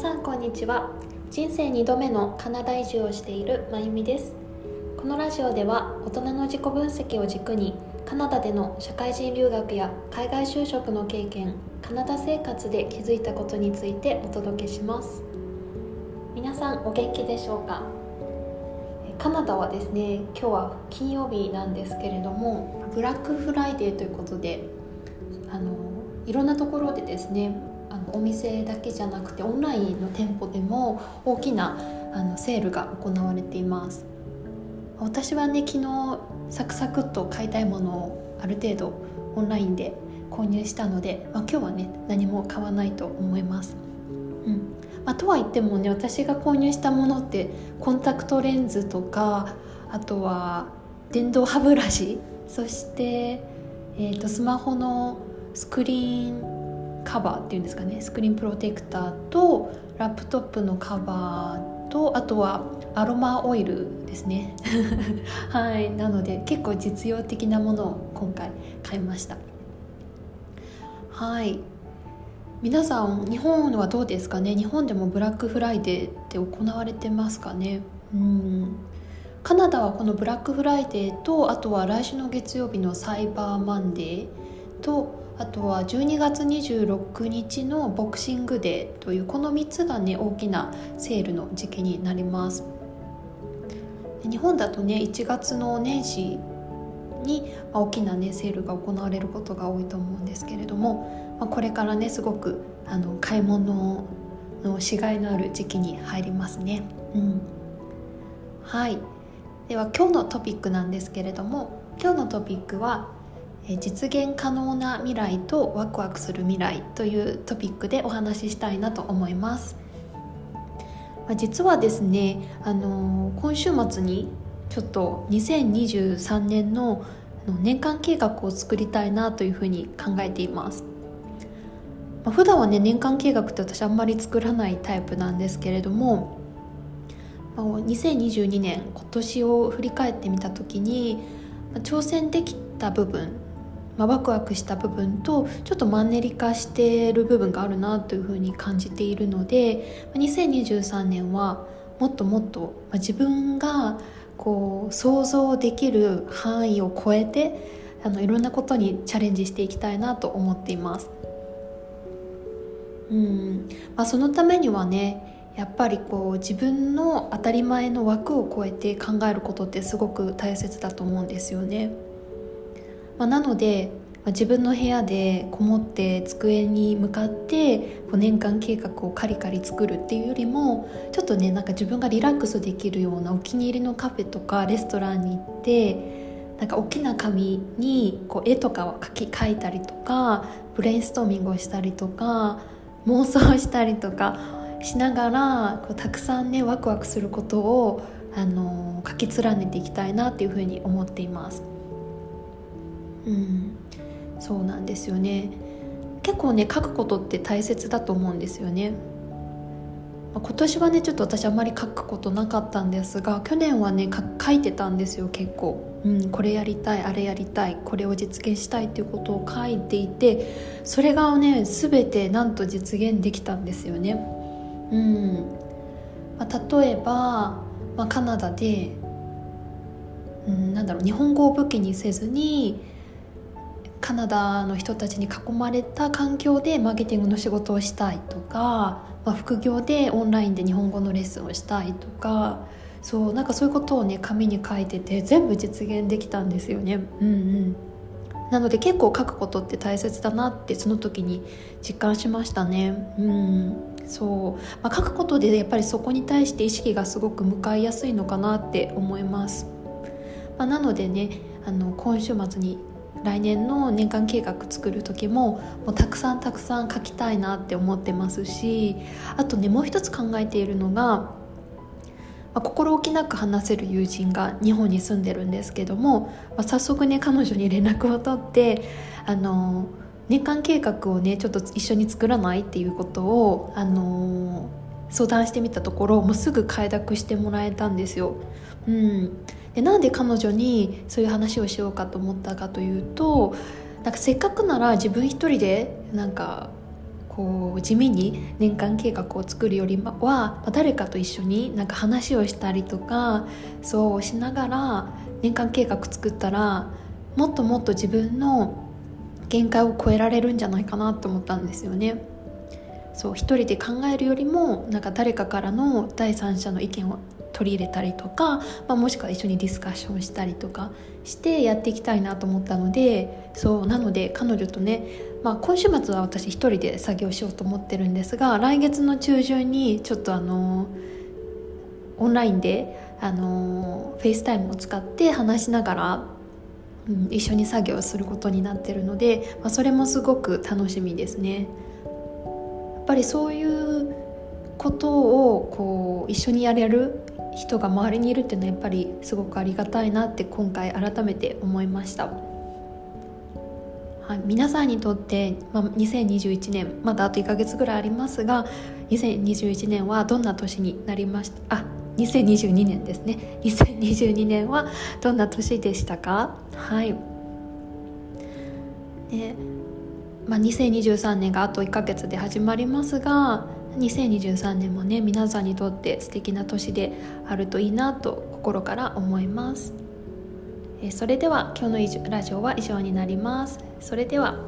さんこんにちは。人生2度目のカナダ移住をしているまゆみです。このラジオでは大人の自己分析を軸にカナダでの社会人留学や海外就職の経験カナダ生活で気づいたことについてお届けします。皆さんお元気でしょうか？カナダはですね今日は金曜日なんですけれどもブラックフライデーということであのいろんなところでですねあのお店だけじゃなくてオンラインの店舗でも大きなあのセールが行われています。私はね昨日サクサクっと買いたいものをある程度オンラインで購入したので、まあ、今日はね何も買わないと思います、うん。まあ、とは言ってもね私が購入したものってコンタクトレンズとかあとは電動歯ブラシそして、えーとスマホのスクリーンカバーっていうんですかねスクリーンプロテクターとラップトップのカバーとあとはアロマオイルですね。はい。なので結構実用的なものを今回買いました。はい。皆さん日本はどうですかね？日本でもブラックフライデーって行われてますかね？うん。カナダはこのブラックフライデーとあとは来週の月曜日のサイバーマンデーとあとは12月26日のボクシングデーというこの3つがね大きなセールの時期になります。日本だとね1月の年始に大きなねセールが行われることが多いと思うんですけれども、まあ、これからねすごくあの買い物のしがいのある時期に入りますね、うん、はい。では今日のトピックなんですけれども今日のトピックは実現可能な未来とワクワクする未来というトピックでお話ししたいなと思います、ま、実はですねあの今週末にちょっと2023年の年間計画を作りたいなというふうに考えています、まあ、普段はね年間計画って私あんまり作らないタイプなんですけれども2022年今年を振り返ってみた時に挑戦できた部分まあ、ワクワクした部分とちょっとマンネリ化している部分があるなというふうに感じているので2023年はもっともっと自分がこう想像できる範囲を超えてあのいろんなことにチャレンジしていきたいなと思っています。うんまあ、そのためにはねやっぱりこう自分の当たり前の枠を超えて考えることってすごく大切だと思うんですよね。まあ、なので、自分の部屋でこもって机に向かって年間計画をカリカリ作るっていうよりもちょっとねなんか自分がリラックスできるようなお気に入りのカフェとかレストランに行ってなんか大きな紙にこう絵とかを描き描いたりとかブレインストーミングをしたりとか妄想したりとかしながらこうたくさんねワクワクすることをあの書き連ねていきたいなっていうふうに思っています。うん。そうなんですよね。結構ね書くことって大切だと思うんですよね。今年はねちょっと私あんまり書くことなかったんですが去年はね書いてたんですよ結構、うん、これやりたいあれやりたいこれを実現したいっていうことを書いていてそれがね全てなんと実現できたんですよね。うん。まあ、例えば、まあ、カナダで、うん、なんだろう日本語を武器にせずにカナダの人たちに囲まれた環境でマーケティングの仕事をしたいとか、まあ、副業でオンラインで日本語のレッスンをしたいとかそうなんかそういうことをね紙に書いてて全部実現できたんですよね。うんうんなので結構書くことって大切だなってその時に実感しましたね。うんそう、まあ、書くことでやっぱりそこに対して意識がすごく向かいやすいのかなって思います。まあ、なのでねあの今週末に来年の年間計画作る時ももうたくさんたくさん書きたいなって思ってますしあとねもう一つ考えているのが、まあ、心置きなく話せる友人が日本に住んでるんですけども、まあ、早速ね彼女に連絡を取ってあの年間計画をねちょっと一緒に作らないっていうことをあの相談してみたところもうすぐ快諾してもらえたんですよ。うんでなんで彼女にそういう話をしようかと思ったかというとなんかせっかくなら自分一人でなんかこう地味に年間計画を作るよりは誰かと一緒になんか話をしたりとかそうしながら年間計画作ったらもっともっと自分の限界を超えられるんじゃないかなと思ったんですよね。そう一人で考えるよりもなんか誰かからの第三者の意見を取り入れたりとか、まあ、もしくは一緒にディスカッションしたりとかしてやっていきたいなと思ったのでそうなので彼女とね、まあ、今週末は私一人で作業しようと思ってるんですが来月の中旬にちょっとあのオンラインであのフェイスタイムを使って話しながら、うん、一緒に作業することになってるので、まあ、それもすごく楽しみですね。やっぱりそういうことをこう一緒にやれる人が周りにいるっていうのはやっぱりすごくありがたいなって今回改めて思いました。はい、皆さんにとって、まあ、2021年まだあと1ヶ月ぐらいありますが2021年はどんな年になりました？あ2022年ですね。2022年はどんな年でしたか？はい。で、まあ、2023年があと1ヶ月で始まりますが2023年もね皆さんにとって素敵な年であるといいなと心から思います。それでは今日のラジオは以上になります。それでは